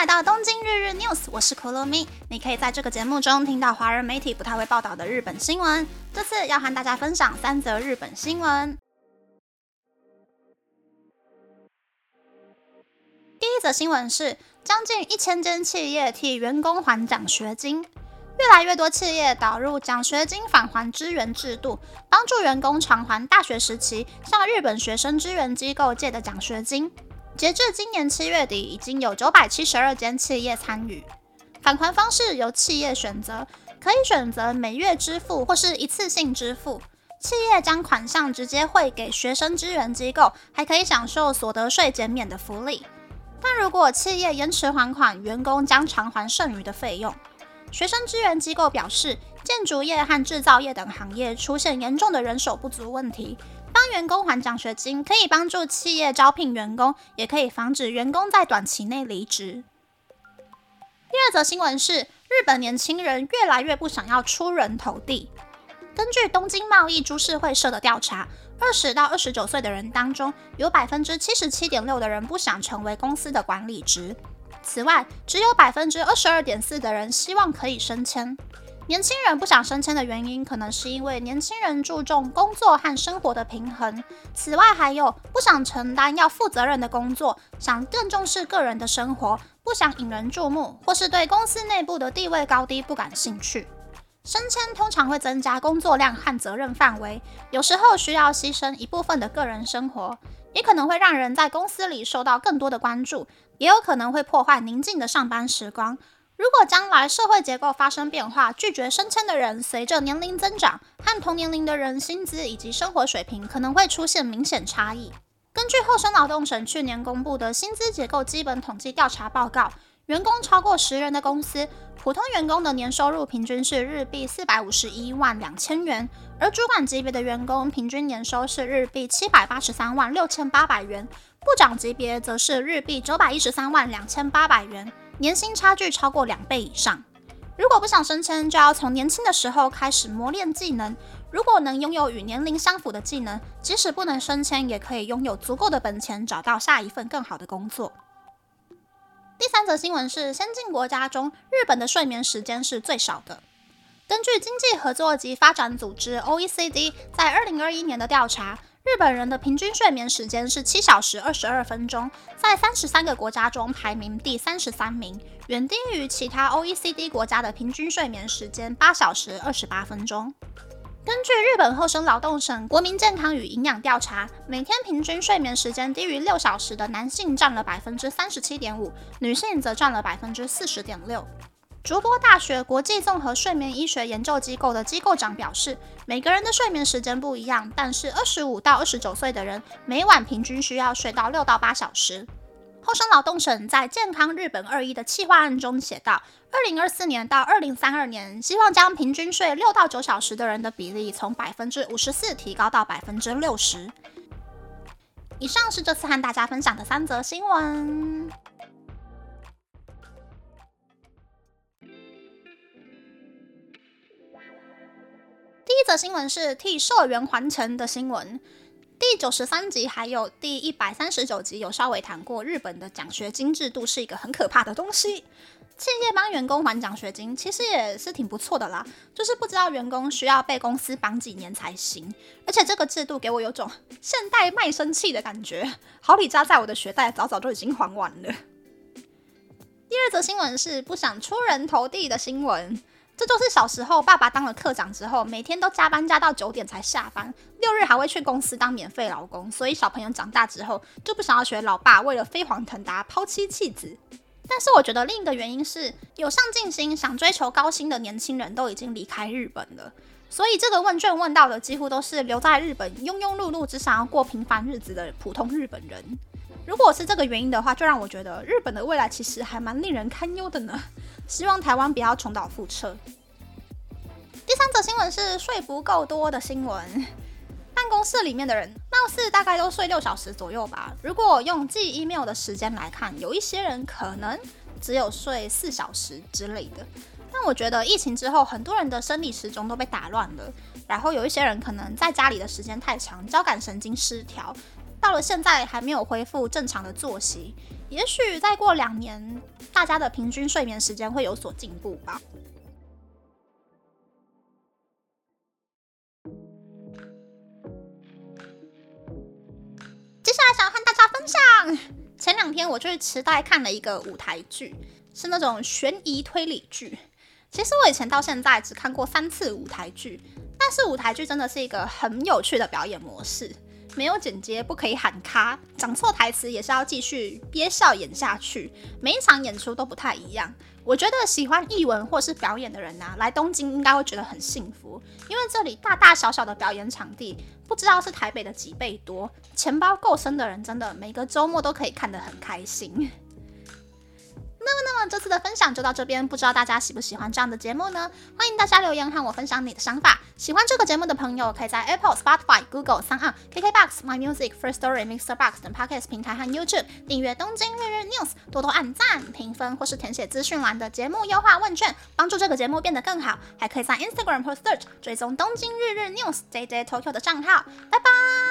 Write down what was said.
来到东京日日 news，我是可乐咪。你可以在这个节目中听到华人媒体不太会报道的日本新闻。这次要和大家分享三则日本新闻。第一则新闻是，将近一千间企业替员工还奖学金。越来越多企业导入奖学金返还支援制度，帮助员工偿还大学时期向日本学生支援机构借的奖学金。截至今年七月底，已经有九百七十二间企业参与。返还方式由企业选择，可以选择每月支付或是一次性支付。企业将款项直接汇给学生支援机构，还可以享受所得税减免的福利。但如果企业延迟还款，员工将偿还剩余的费用。学生支援机构表示，建筑业和制造业等行业出现严重的人手不足问题。帮员工还奖学金，可以帮助企业招聘员工，也可以防止员工在短期内离职。第二则新闻是，日本年轻人越来越不想要出人头地。根据东京贸易株式会社的调查，二十到二十九岁的人当中，有百分之七十七点六的人不想成为公司的管理职。此外，只有百分之二十二点四的人希望可以升迁。年轻人不想升迁的原因，可能是因为年轻人注重工作和生活的平衡。此外，还有不想承担要负责任的工作，想更重视个人的生活，不想引人注目，或是对公司内部的地位高低不感兴趣。升迁通常会增加工作量和责任范围，有时候需要牺牲一部分的个人生活，也可能会让人在公司里受到更多的关注，也有可能会破坏宁静的上班时光。如果将来社会结构发生变化，拒绝升迁的人随着年龄增长，和同年龄的人薪资以及生活水平可能会出现明显差异。根据厚生劳动省去年公布的薪资结构基本统计调查报告，员工超过十人的公司，普通员工的年收入平均是日币四百五十一万两千元，而主管级别的员工平均年收是日币七百八十三万六千八百元，部长级别则是日币九百一十三万两千八百元。年薪差距超过两倍以上，如果不想升迁，就要从年轻的时候开始磨练技能。如果能拥有与年龄相符的技能，即使不能升迁，也可以拥有足够的本钱，找到下一份更好的工作。第三则新闻是，先进国家中，日本的睡眠时间是最少的。根据经济合作及发展组织 （OECD） 在二零二一年的调查。日本人的平均睡眠时间是七小时二十二分钟，在三十三个国家中排名第三十三名，远低于其他 OECD 国家的平均睡眠时间八小时二十八分钟。根据日本厚生劳动省国民健康与营养调查，每天平均睡眠时间低于六小时的男性占了百分之三十七点五，女性则占了百分之四十点六。竹波大学国际综合睡眠医学研究机构的机构长表示，每个人的睡眠时间不一样，但是二十五到二十九岁的人每晚平均需要睡到六到八小时。厚生劳动省在健康日本二一的企划案中写道，二零二四年到二零三二年，希望将平均睡六到九小时的人的比例从百分之五十四提高到百分之六十。以上是这次和大家分享的三则新闻。一则新闻是替社员还钱的新闻。第九十三集还有第一百三十九集有稍微谈过，日本的奖学金制度是一个很可怕的东西。企业帮员工还奖学金，其实也是挺不错的啦。就是不知道员工需要被公司绑几年才行。而且这个制度给我有种现代卖身契的感觉。好李家在我的学贷早早就已经还完了。第二则新闻是不想出人头地的新闻。这就是小时候爸爸当了科长之后，每天都加班加到九点才下班，六日还会去公司当免费劳工。所以小朋友长大之后就不想要学老爸为了飞黄腾达抛妻弃子。但是我觉得另一个原因是，有上进心、想追求高薪的年轻人都已经离开日本了。所以这个问卷问到的几乎都是留在日本庸庸碌碌只想要过平凡日子的普通日本人。如果是这个原因的话，就让我觉得日本的未来其实还蛮令人堪忧的呢。希望台湾不要重蹈覆辙。三则新闻是睡不够多的新闻。办公室里面的人貌似大概都睡六小时左右吧。如果用寄 email 的时间来看，有一些人可能只有睡四小时之类的。但我觉得疫情之后，很多人的生理时钟都被打乱了。然后有一些人可能在家里的时间太长，交感神经失调。到了现在还没有恢复正常的作息。也许再过两年，大家的平均睡眠时间会有所进步吧。像，前两天我去池袋看了一个舞台剧，是那种悬疑推理剧。其实我以前到现在只看过三次舞台剧，但是舞台剧真的是一个很有趣的表演模式。没有剪接，不可以喊卡，讲错台词也是要继续憋笑演下去。每一场演出都不太一样。我觉得喜欢译文或是表演的人呐，来东京应该会觉得很幸福，因为这里大大小小的表演场地，不知道是台北的几倍多。钱包够深的人，真的每个周末都可以看得很开心。那么，那么这次的分享就到这边，不知道大家喜不喜欢这样的节目呢？欢迎大家留言和我分享你的想法。喜欢这个节目的朋友，可以在 Apple、Spotify、Google、s o n KKBox、My Music、First Story、Mixer Box 等 Podcast 平台和 YouTube 订阅《东京日日 News》，多多按赞、评分或是填写资讯栏的节目优化问卷，帮助这个节目变得更好。还可以在 Instagram 或 Search 追踪《东京日日 News》JJ Tokyo 的账号。拜拜。